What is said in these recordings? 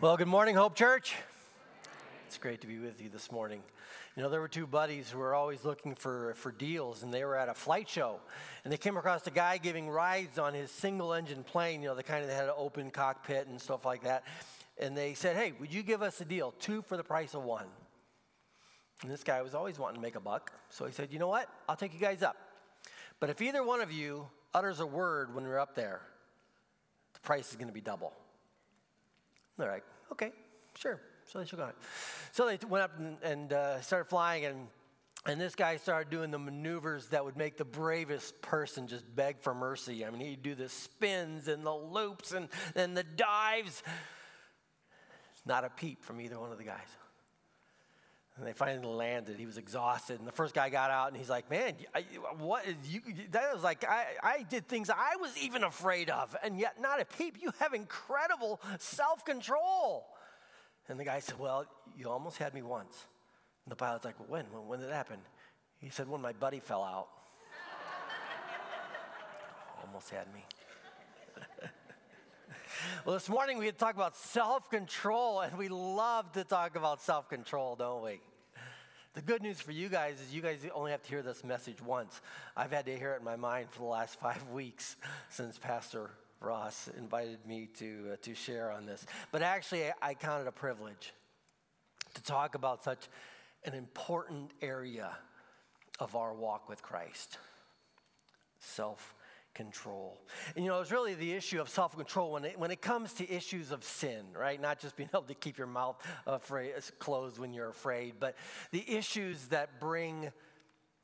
Well, good morning, Hope Church. It's great to be with you this morning. You know, there were two buddies who were always looking for, for deals, and they were at a flight show. And they came across a guy giving rides on his single engine plane, you know, the kind that had an open cockpit and stuff like that. And they said, Hey, would you give us a deal? Two for the price of one. And this guy was always wanting to make a buck. So he said, You know what? I'll take you guys up. But if either one of you utters a word when you're up there, the price is going to be double. They're like, okay, sure. So they on it. So they went up and, and uh, started flying, and and this guy started doing the maneuvers that would make the bravest person just beg for mercy. I mean, he'd do the spins and the loops and, and the dives. Not a peep from either one of the guys. And they finally landed. He was exhausted. And the first guy got out and he's like, Man, I, what is you? That was like, I, I did things I was even afraid of. And yet, not a peep. You have incredible self control. And the guy said, Well, you almost had me once. And the pilot's like, when? when? When did it happen? He said, When my buddy fell out. almost had me. well, this morning we had to talk about self control, and we love to talk about self control, don't we? The good news for you guys is you guys only have to hear this message once. I've had to hear it in my mind for the last five weeks since Pastor Ross invited me to, uh, to share on this. But actually, I, count it a privilege to talk about such an important area of our walk with Christ self control. And you know, it's really the issue of self control when it, when it comes to issues of sin, right? Not just being able to keep your mouth afraid, closed when you're afraid, but the issues that bring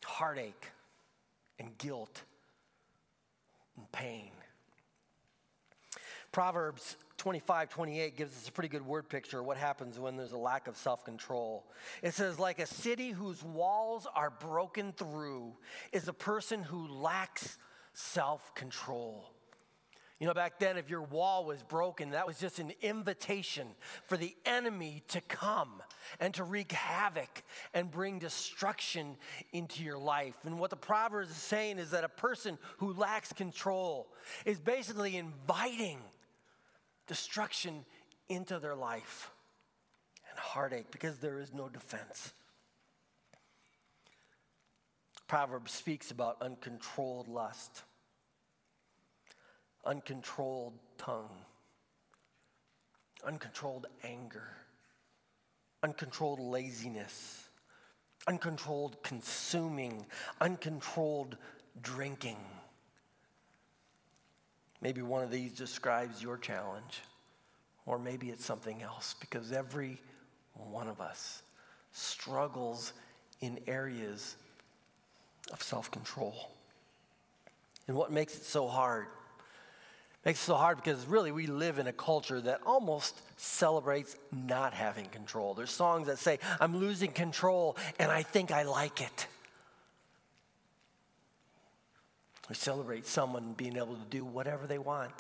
heartache and guilt and pain. Proverbs 25, 28 gives us a pretty good word picture of what happens when there's a lack of self control. It says, like a city whose walls are broken through is a person who lacks self control. You know, back then, if your wall was broken, that was just an invitation for the enemy to come and to wreak havoc and bring destruction into your life. And what the Proverbs is saying is that a person who lacks control is basically inviting destruction into their life and heartache because there is no defense. Proverbs speaks about uncontrolled lust, uncontrolled tongue, uncontrolled anger, uncontrolled laziness, uncontrolled consuming, uncontrolled drinking. Maybe one of these describes your challenge, or maybe it's something else, because every one of us struggles in areas of self control. And what makes it so hard? Makes it so hard because really we live in a culture that almost celebrates not having control. There's songs that say, I'm losing control and I think I like it. We celebrate someone being able to do whatever they want.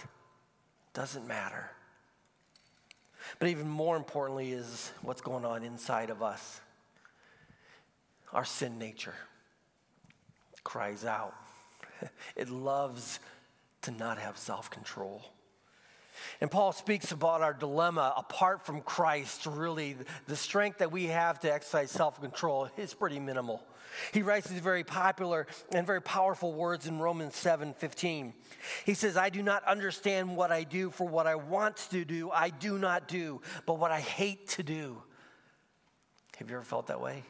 Doesn't matter. But even more importantly is what's going on inside of us. Our sin nature cries out. It loves to not have self control. And Paul speaks about our dilemma apart from Christ. Really, the strength that we have to exercise self control is pretty minimal. He writes these very popular and very powerful words in Romans 7 15. He says, I do not understand what I do, for what I want to do, I do not do, but what I hate to do. Have you ever felt that way?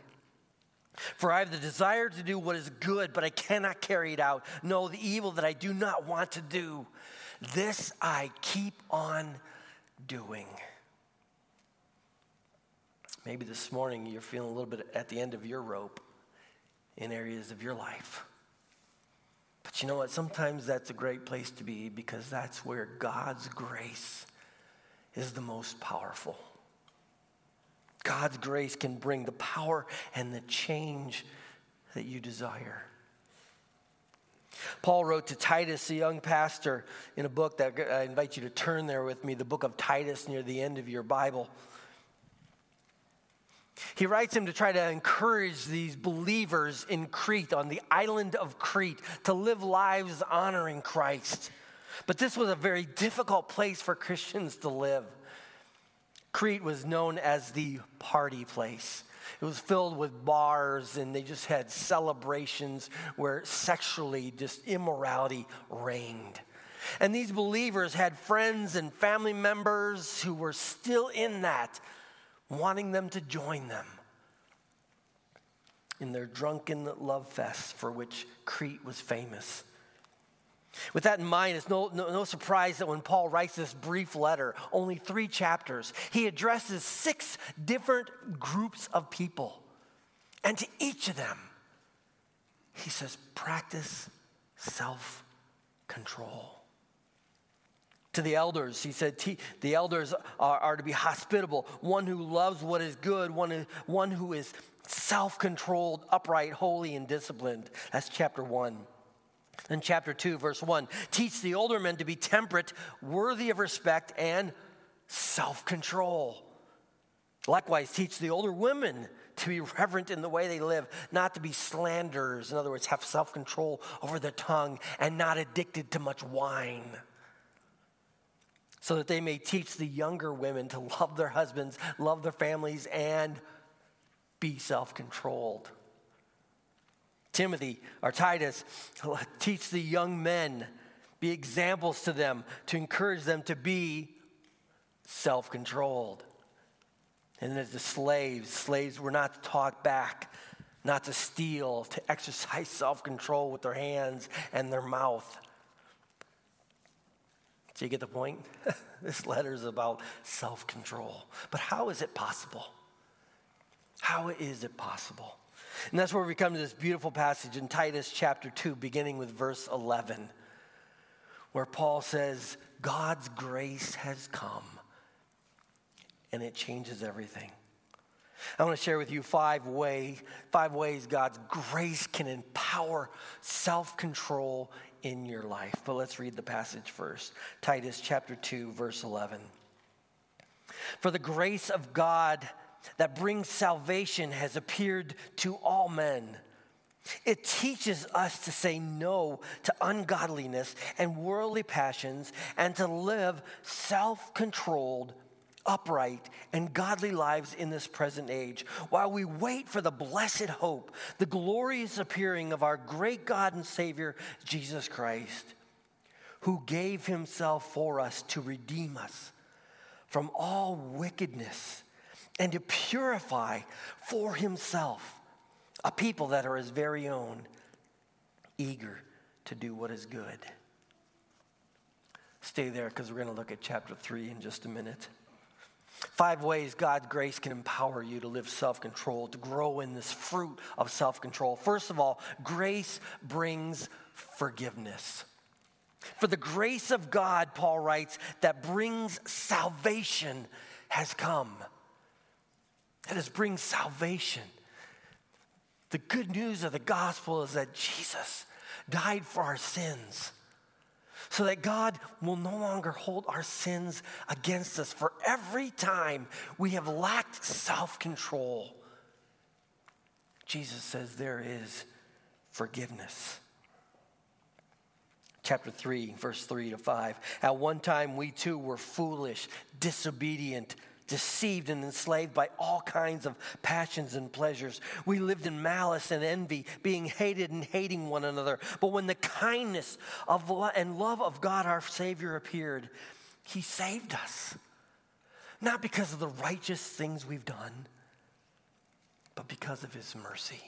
For I have the desire to do what is good, but I cannot carry it out. No, the evil that I do not want to do, this I keep on doing. Maybe this morning you're feeling a little bit at the end of your rope in areas of your life. But you know what? Sometimes that's a great place to be because that's where God's grace is the most powerful. God's grace can bring the power and the change that you desire. Paul wrote to Titus, a young pastor, in a book that I invite you to turn there with me, the book of Titus near the end of your Bible. He writes him to try to encourage these believers in Crete, on the island of Crete, to live lives honoring Christ. But this was a very difficult place for Christians to live. Crete was known as the party place. It was filled with bars, and they just had celebrations where sexually just immorality reigned. And these believers had friends and family members who were still in that, wanting them to join them in their drunken love fest for which Crete was famous. With that in mind, it's no, no, no, surprise that when Paul writes this brief letter, only three chapters, he addresses six different groups of people. And to each of them, he says, practice self control. To the elders, he said, the elders are, are, to be hospitable, one who loves what is good, one one who is self controlled, upright, holy, and disciplined. That's chapter one. In chapter 2, verse 1, teach the older men to be temperate, worthy of respect, and self control. Likewise, teach the older women to be reverent in the way they live, not to be slanderers. In other words, have self control over their tongue and not addicted to much wine. So that they may teach the younger women to love their husbands, love their families, and be self controlled. Timothy or Titus, teach the young men, be examples to them to encourage them to be self controlled. And then the slaves, slaves were not to talk back, not to steal, to exercise self control with their hands and their mouth. Do you get the point? this letter is about self control. But how is it possible? How is it possible? And that's where we come to this beautiful passage in Titus chapter 2, beginning with verse 11, where Paul says, God's grace has come and it changes everything. I want to share with you five, way, five ways God's grace can empower self control in your life. But let's read the passage first Titus chapter 2, verse 11. For the grace of God that brings salvation has appeared to all men. It teaches us to say no to ungodliness and worldly passions and to live self controlled, upright, and godly lives in this present age while we wait for the blessed hope, the glorious appearing of our great God and Savior, Jesus Christ, who gave himself for us to redeem us from all wickedness and to purify for himself a people that are his very own, eager to do what is good. Stay there because we're going to look at chapter 3 in just a minute. Five ways God's grace can empower you to live self control, to grow in this fruit of self control. First of all, grace brings forgiveness. For the grace of God, Paul writes, that brings salvation has come. That is, brings salvation. The good news of the gospel is that Jesus died for our sins so that God will no longer hold our sins against us for every time we have lacked self control. Jesus says there is forgiveness. Chapter 3, verse 3 to 5. At one time, we too were foolish, disobedient deceived and enslaved by all kinds of passions and pleasures. We lived in malice and envy, being hated and hating one another. But when the kindness of and love of God our Savior appeared, He saved us. Not because of the righteous things we've done, but because of His mercy.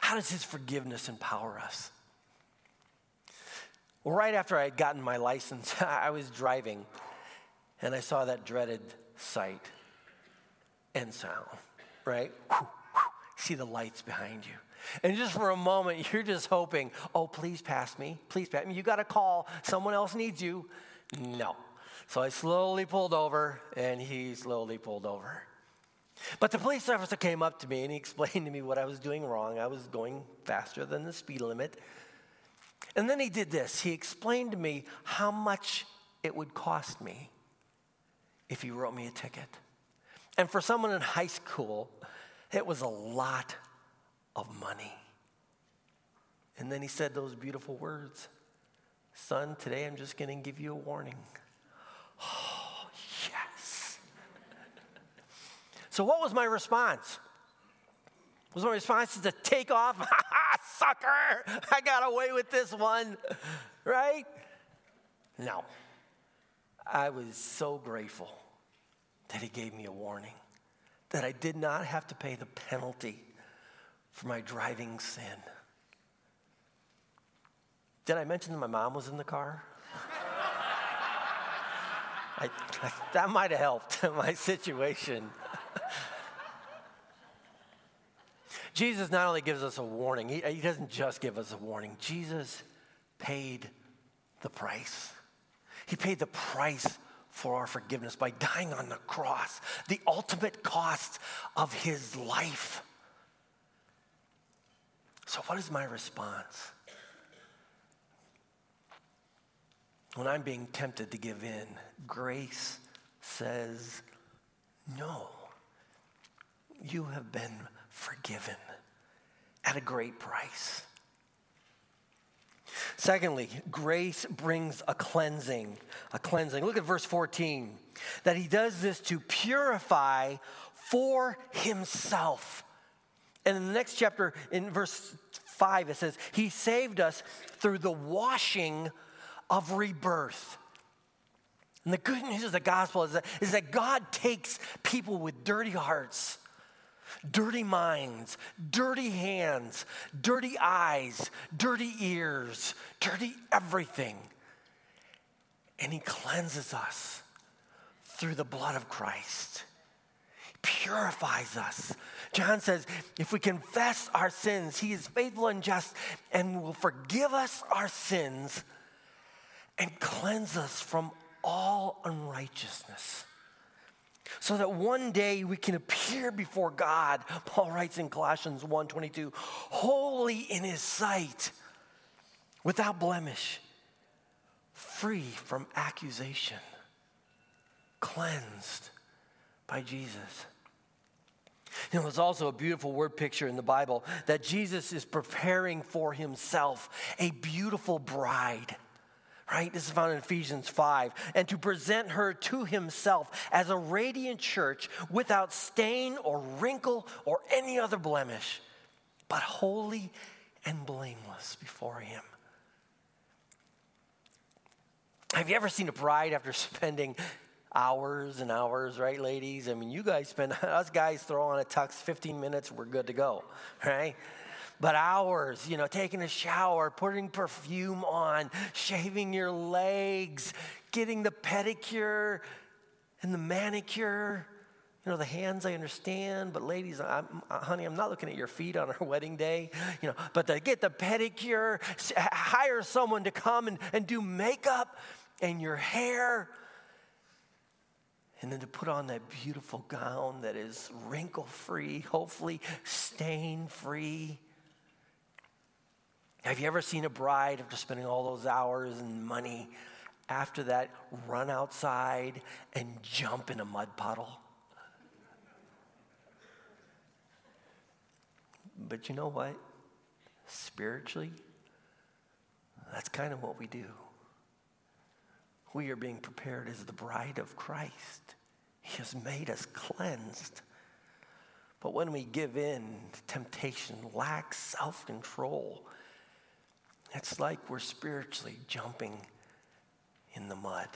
How does His forgiveness empower us? Well, right after I had gotten my license, I was driving and I saw that dreaded sight and sound, right? See the lights behind you. And just for a moment, you're just hoping, oh, please pass me. Please pass me. You got to call. Someone else needs you. No. So I slowly pulled over, and he slowly pulled over. But the police officer came up to me and he explained to me what I was doing wrong. I was going faster than the speed limit. And then he did this he explained to me how much it would cost me if you wrote me a ticket. And for someone in high school, it was a lot of money. And then he said those beautiful words Son, today I'm just going to give you a warning. Oh, yes. So, what was my response? Was my response to take off? Sucker! I got away with this one, right? No. I was so grateful that he gave me a warning, that I did not have to pay the penalty for my driving sin. Did I mention that my mom was in the car? I, I, that might have helped my situation. Jesus not only gives us a warning, he, he doesn't just give us a warning. Jesus paid the price. He paid the price for our forgiveness by dying on the cross, the ultimate cost of his life. So, what is my response? When I'm being tempted to give in, grace says, No, you have been forgiven at a great price. Secondly, grace brings a cleansing. A cleansing. Look at verse 14. That he does this to purify for himself. And in the next chapter, in verse 5, it says, He saved us through the washing of rebirth. And the good news of the gospel is that, is that God takes people with dirty hearts dirty minds, dirty hands, dirty eyes, dirty ears, dirty everything. And He cleanses us through the blood of Christ. He purifies us. John says, if we confess our sins, He is faithful and just and will forgive us our sins and cleanse us from all unrighteousness so that one day we can appear before God. Paul writes in Colossians 1:22, holy in his sight, without blemish, free from accusation, cleansed by Jesus. You know, there's also a beautiful word picture in the Bible that Jesus is preparing for himself a beautiful bride right? This is found in Ephesians 5. And to present her to himself as a radiant church without stain or wrinkle or any other blemish, but holy and blameless before him. Have you ever seen a bride after spending hours and hours, right, ladies? I mean, you guys spend, us guys throw on a tux 15 minutes, we're good to go, right? But hours, you know, taking a shower, putting perfume on, shaving your legs, getting the pedicure and the manicure. You know, the hands I understand, but ladies, I'm, uh, honey, I'm not looking at your feet on our wedding day. You know, but to get the pedicure, hire someone to come and, and do makeup and your hair and then to put on that beautiful gown that is wrinkle free, hopefully stain free. Have you ever seen a bride after spending all those hours and money after that run outside and jump in a mud puddle? But you know what? Spiritually, that's kind of what we do. We are being prepared as the bride of Christ. He has made us cleansed. But when we give in to temptation, lack self control, it's like we're spiritually jumping in the mud.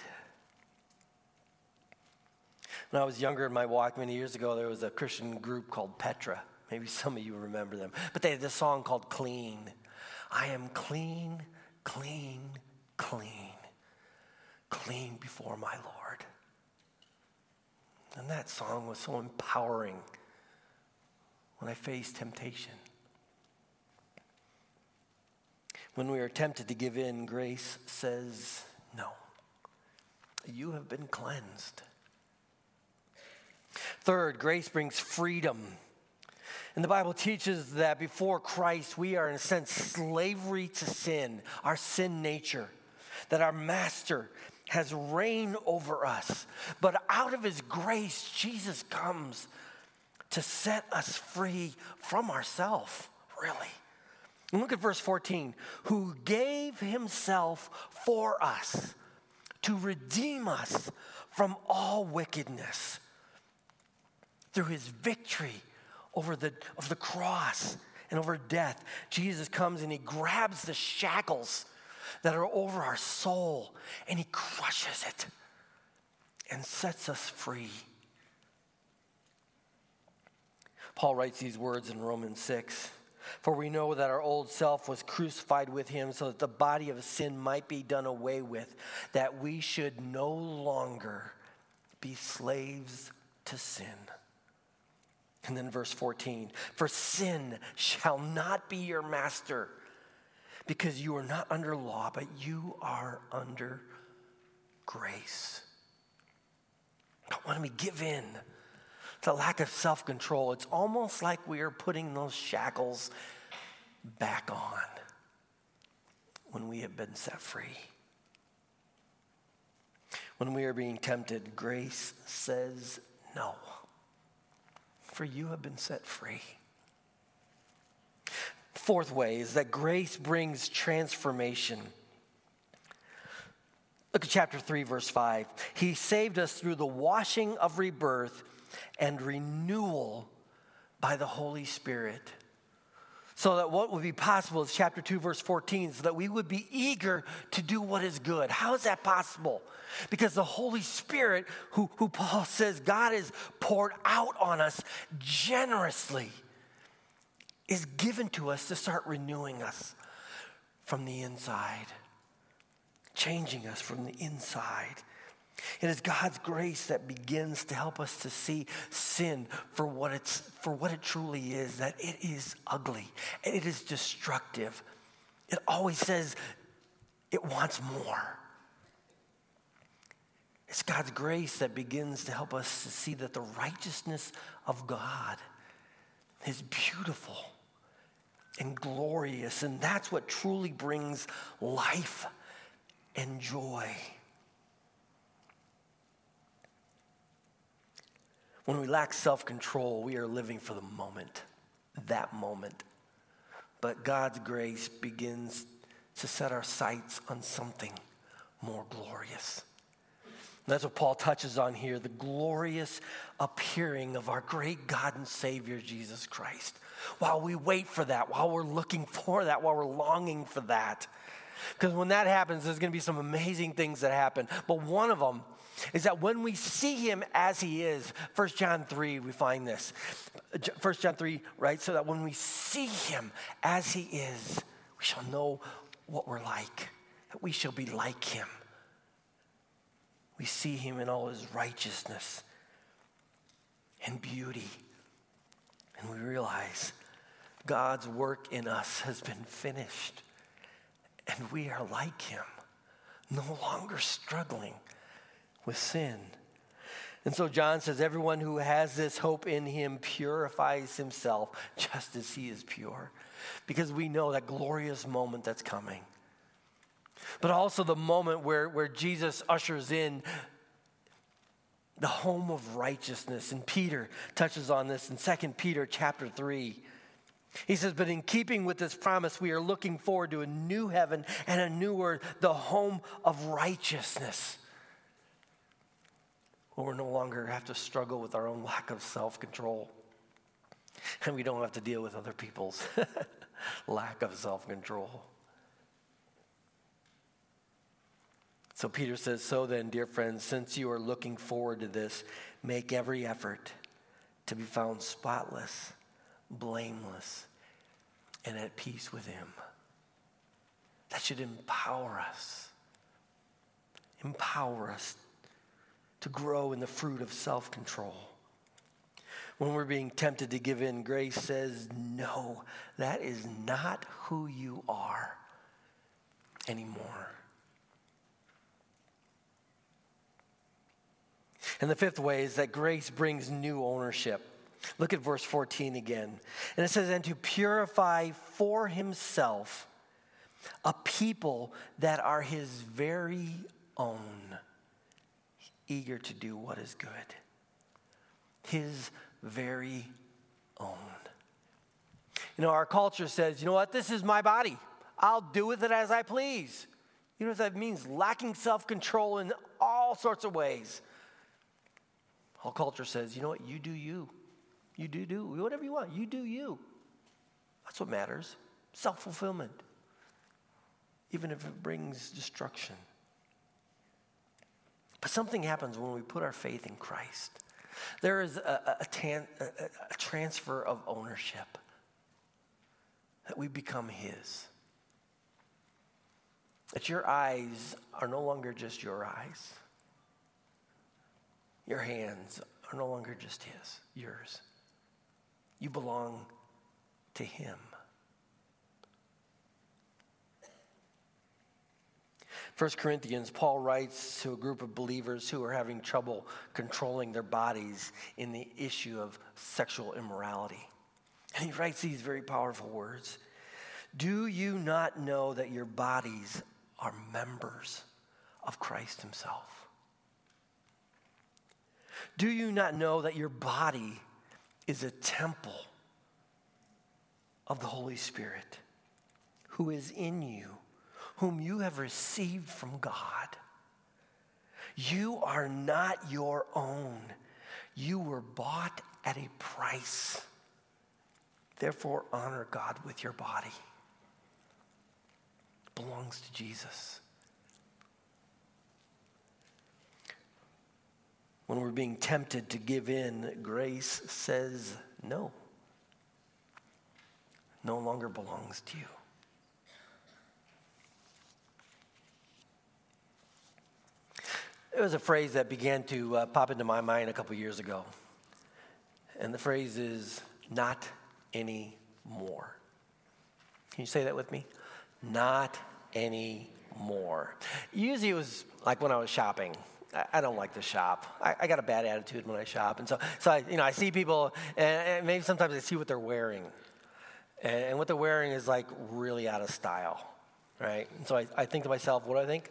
When I was younger in my walk many years ago, there was a Christian group called Petra. Maybe some of you remember them. But they had this song called Clean. I am clean, clean, clean, clean before my Lord. And that song was so empowering when I faced temptation. When we are tempted to give in, grace says, No, you have been cleansed. Third, grace brings freedom. And the Bible teaches that before Christ, we are, in a sense, slavery to sin, our sin nature, that our master has reign over us. But out of his grace, Jesus comes to set us free from ourself, really. Look at verse 14. Who gave himself for us to redeem us from all wickedness through his victory over the, of the cross and over death, Jesus comes and he grabs the shackles that are over our soul and he crushes it and sets us free. Paul writes these words in Romans 6 For we know that our old self was crucified with him so that the body of sin might be done away with, that we should no longer be slaves to sin. And then verse 14 For sin shall not be your master, because you are not under law, but you are under grace. But when we give in to lack of self control, it's almost like we are putting those shackles back on when we have been set free. When we are being tempted, grace says no for you have been set free. Fourth way is that grace brings transformation. Look at chapter 3, verse 5. He saved us through the washing of rebirth and renewal by the Holy Spirit. So that what would be possible is chapter 2, verse 14, so that we would be eager to do what is good. How is that possible? Because the Holy Spirit, who, who Paul says God is poured out on us generously, is given to us to start renewing us from the inside, changing us from the inside. It is God's grace that begins to help us to see sin for what, it's, for what it truly is that it is ugly, it is destructive. It always says it wants more. It's God's grace that begins to help us to see that the righteousness of God is beautiful and glorious, and that's what truly brings life and joy. When we lack self control, we are living for the moment, that moment. But God's grace begins to set our sights on something more glorious. That's what Paul touches on here the glorious appearing of our great God and Savior, Jesus Christ. While we wait for that, while we're looking for that, while we're longing for that. Because when that happens, there's going to be some amazing things that happen. But one of them is that when we see him as he is, 1 John 3, we find this. 1 John 3, right? So that when we see him as he is, we shall know what we're like, that we shall be like him we see him in all his righteousness and beauty. And we realize God's work in us has been finished. And we are like him, no longer struggling with sin. And so John says, everyone who has this hope in him purifies himself just as he is pure. Because we know that glorious moment that's coming but also the moment where, where Jesus ushers in the home of righteousness. And Peter touches on this in 2 Peter chapter 3. He says, But in keeping with this promise, we are looking forward to a new heaven and a new earth, the home of righteousness. Where we no longer have to struggle with our own lack of self control. And we don't have to deal with other people's lack of self control. So Peter says, So then, dear friends, since you are looking forward to this, make every effort to be found spotless, blameless, and at peace with Him. That should empower us. Empower us to grow in the fruit of self control. When we're being tempted to give in, grace says, No, that is not who you are anymore. And the fifth way is that grace brings new ownership. Look at verse 14 again. And it says, And to purify for himself a people that are his very own, eager to do what is good. His very own. You know, our culture says, you know what, this is my body. I'll do with it as I please. You know what that means? Lacking self control in all sorts of ways. All culture says, you know what, you do you. You do do whatever you want. You do you. That's what matters. Self fulfillment, even if it brings destruction. But something happens when we put our faith in Christ. There is a, a, tan, a, a transfer of ownership that we become His. That your eyes are no longer just your eyes, your hands are no longer just His, yours. You belong to Him. 1 Corinthians, Paul writes to a group of believers who are having trouble controlling their bodies in the issue of sexual immorality. And he writes these very powerful words Do you not know that your bodies are members of Christ Himself? Do you not know that your body is a temple of the Holy Spirit who is in you? Whom you have received from God. You are not your own. You were bought at a price. Therefore, honor God with your body. It belongs to Jesus. When we're being tempted to give in, grace says no. No longer belongs to you. It was a phrase that began to uh, pop into my mind a couple years ago. And the phrase is, not anymore. Can you say that with me? Not anymore. Usually it was like when I was shopping. I, I don't like to shop. I, I, got a bad attitude when I shop. And so, so I, you know, I see people, and, and maybe sometimes I see what they're wearing. And, and, what they're wearing is like really out of style, right? And so I, I think to myself, what do I think?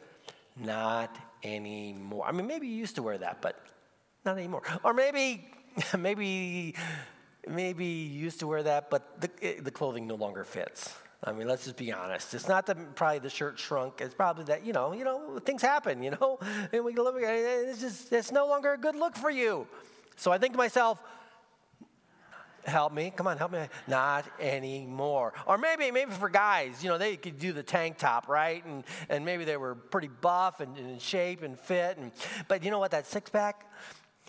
Not anymore. I mean, maybe you used to wear that, but not anymore. Or maybe, maybe, maybe you used to wear that, but the, the clothing no longer fits. I mean, let's just be honest. It's not that probably the shirt shrunk. It's probably that you know, you know, things happen. You know, and we live. It's just it's no longer a good look for you. So I think to myself, help me? Come on help me. Not anymore. Or maybe maybe for guys you know they could do the tank top right? And and maybe they were pretty buff and, and in shape and fit and but you know what that six pack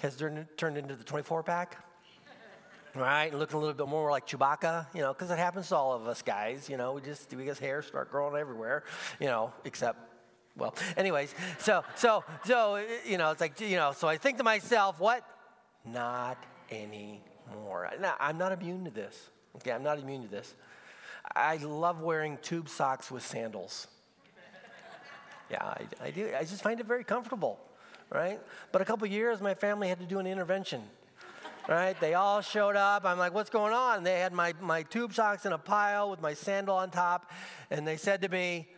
has turned, turned into the 24 pack right and looking a little bit more like chewbacca you know because it happens to all of us guys you know we just we get hair start growing everywhere you know except well anyways so so so you know it's like you know so i think to myself what? Not anymore more. Now, I'm not immune to this. Okay, I'm not immune to this. I love wearing tube socks with sandals. Yeah, I, I do. I just find it very comfortable, right? But a couple years, my family had to do an intervention right? They all showed up. I'm like, what's going on? they had my, my tube socks in a pile with my sandal on top. And they said to me,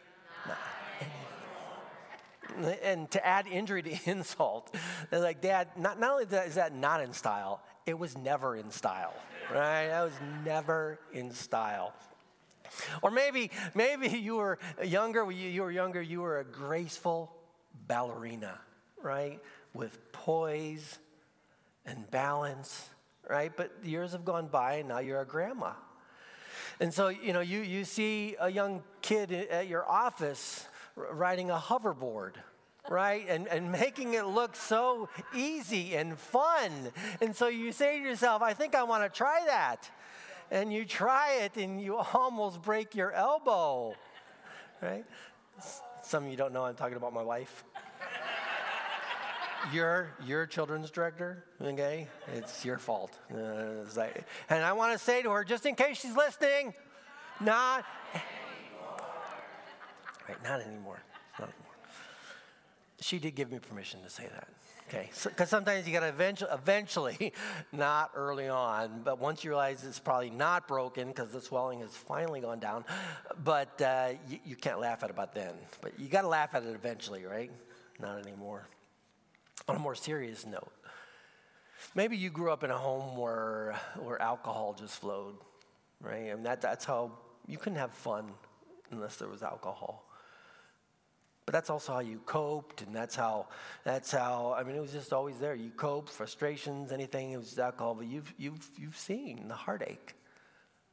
and to add injury to insult, they're like, Dad, not, not only is that not in style, it was never in style, right? That was never in style. Or maybe, maybe you were younger, you, were younger, you were a graceful ballerina, right? With poise and balance, right? But years have gone by and now you're a grandma. And so, you know, you, you see a young kid at your office riding a hoverboard, right? And, and making it look so easy and fun. And so you say to yourself, I think I want to try that. And you try it and you almost break your elbow, right? Some of you don't know I'm talking about my wife. you're, you're children's director, okay? It's your fault. Uh, like, and I want to say to her, just in case she's listening, not. Right, not anymore she did give me permission to say that. Okay, because so, sometimes you got to eventually, eventually, not early on, but once you realize it's probably not broken because the swelling has finally gone down, but uh, you, you can't laugh at it about then. But you got to laugh at it eventually, right? Not anymore. On a more serious note, maybe you grew up in a home where where alcohol just flowed, right? And that that's how you couldn't have fun unless there was alcohol. That's also how you coped, and that's how, that's how, I mean, it was just always there. You coped, frustrations, anything, it was alcohol, but you've, you've, you've seen the heartache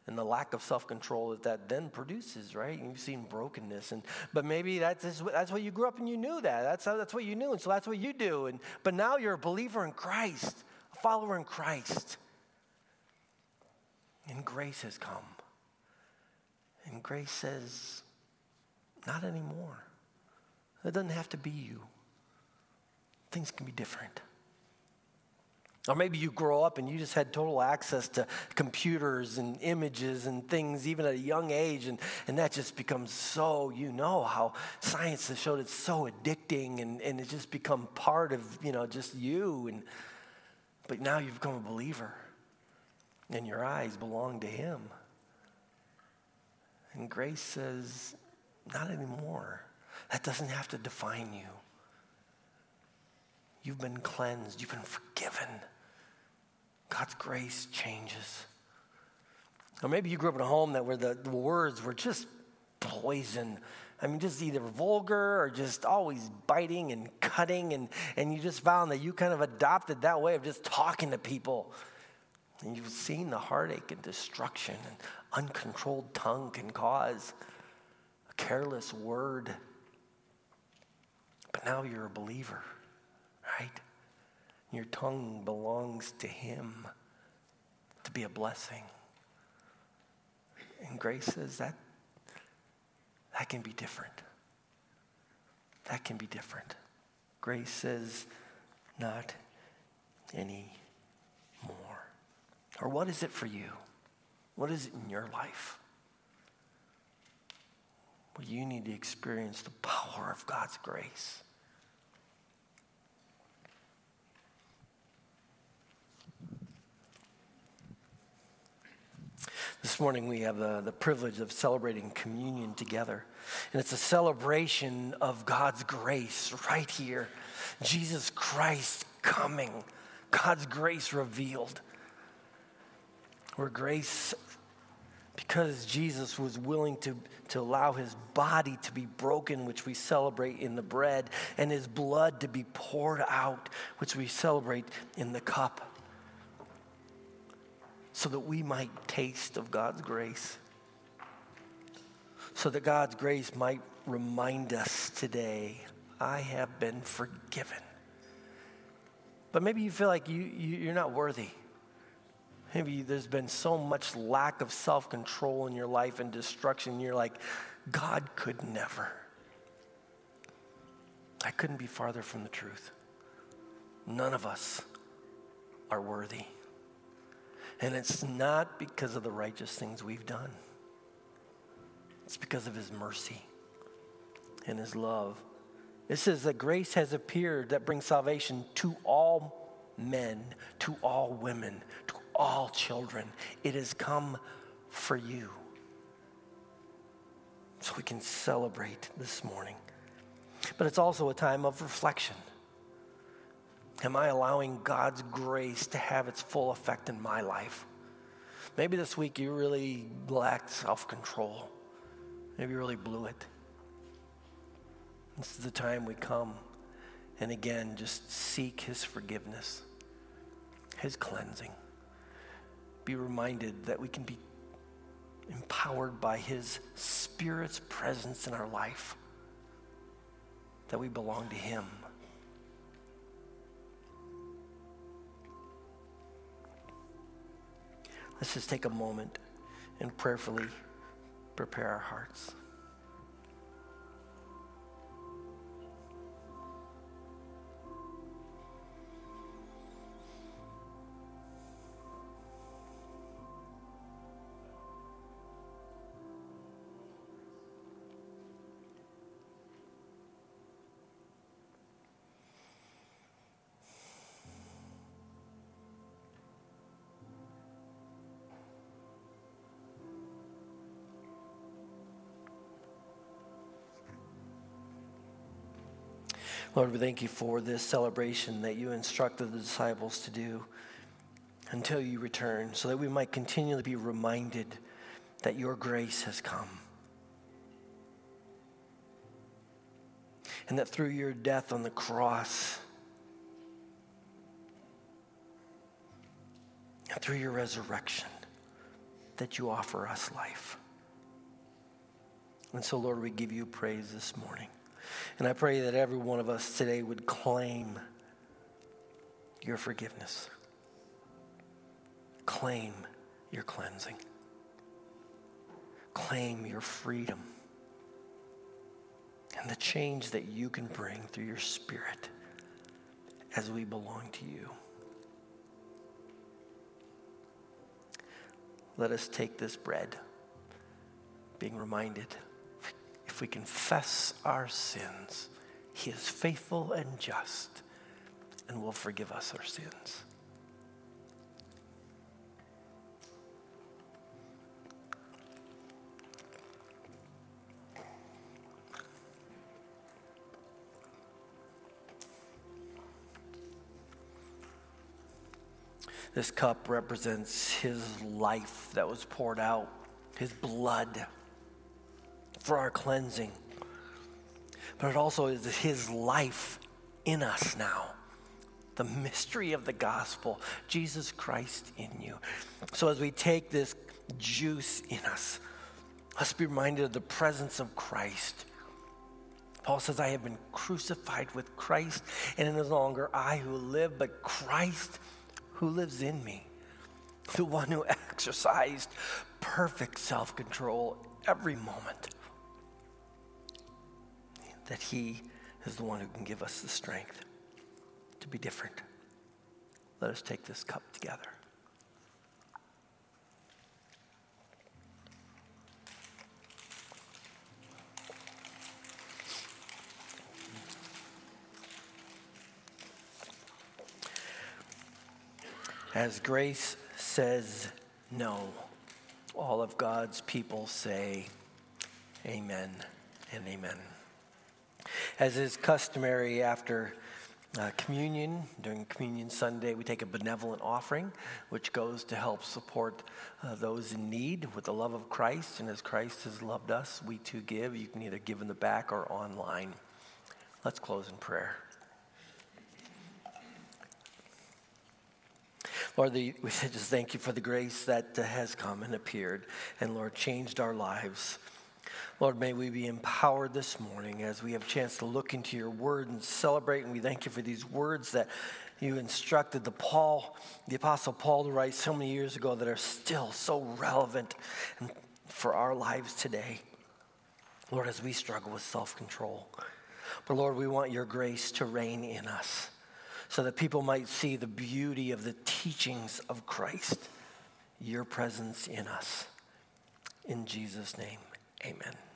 and the lack of self-control that that then produces, right? You've seen brokenness, and but maybe that's that's what you grew up and you knew that. That's how, that's what you knew, and so that's what you do. And but now you're a believer in Christ, a follower in Christ, and grace has come. And grace says, not anymore. It doesn't have to be you. Things can be different. Or maybe you grow up and you just had total access to computers and images and things even at a young age, and, and that just becomes so, you know, how science has showed it's so addicting and, and it's just become part of, you know, just you. And, but now you've become a believer, and your eyes belong to Him. And grace says, not anymore. That doesn't have to define you. You've been cleansed, you've been forgiven. God's grace changes. Or maybe you grew up in a home that where the, the words were just poison. I mean, just either vulgar or just always biting and cutting, and, and you just found that you kind of adopted that way of just talking to people. And you've seen the heartache and destruction and uncontrolled tongue can cause, a careless word. But now you're a believer, right? Your tongue belongs to Him to be a blessing. And grace says that that can be different. That can be different. Grace says, not any more. Or what is it for you? What is it in your life? You need to experience the power of God's grace. This morning we have the, the privilege of celebrating communion together. And it's a celebration of God's grace right here. Jesus Christ coming, God's grace revealed. Where grace, because Jesus was willing to, to allow his body to be broken, which we celebrate in the bread, and his blood to be poured out, which we celebrate in the cup so that we might taste of God's grace. So that God's grace might remind us today I have been forgiven. But maybe you feel like you, you, are not worthy. Maybe there's been so much lack of self control in your life and destruction. You're like, God could never. I couldn't be farther from the truth. None of us are worthy. And it's not because of the righteous things we've done, it's because of His mercy and His love. It says that grace has appeared that brings salvation to all men, to all women, to all children. It has come for you. So we can celebrate this morning. But it's also a time of reflection. Am I allowing God's grace to have its full effect in my life? Maybe this week you really lacked self control. Maybe you really blew it. This is the time we come and again just seek His forgiveness, His cleansing. Be reminded that we can be empowered by His Spirit's presence in our life, that we belong to Him. Let's just take a moment and prayerfully prepare our hearts. Lord, we thank you for this celebration that you instructed the disciples to do until you return, so that we might continually be reminded that your grace has come. And that through your death on the cross, and through your resurrection, that you offer us life. And so, Lord, we give you praise this morning. And I pray that every one of us today would claim your forgiveness, claim your cleansing, claim your freedom, and the change that you can bring through your spirit as we belong to you. Let us take this bread, being reminded we confess our sins, He is faithful and just and will forgive us our sins. This cup represents his life that was poured out, his blood for our cleansing. But it also is his life in us now. The mystery of the gospel, Jesus Christ in you. So as we take this juice in us, let's be reminded of the presence of Christ. Paul says, I have been crucified with Christ, and it is no longer I who live, but Christ who lives in me, the one who exercised perfect self control every moment. That He is the one who can give us the strength to be different. Let us take this cup together. As grace says no, all of God's people say amen and amen. As is customary after uh, communion, during Communion Sunday, we take a benevolent offering, which goes to help support uh, those in need with the love of Christ. And as Christ has loved us, we too give. You can either give in the back or online. Let's close in prayer. Lord, the, we just thank you for the grace that uh, has come and appeared, and Lord, changed our lives. Lord, may we be empowered this morning as we have a chance to look into your word and celebrate. And we thank you for these words that you instructed the Paul, the Apostle Paul, to write so many years ago that are still so relevant for our lives today. Lord, as we struggle with self control. But Lord, we want your grace to reign in us so that people might see the beauty of the teachings of Christ, your presence in us. In Jesus' name, amen.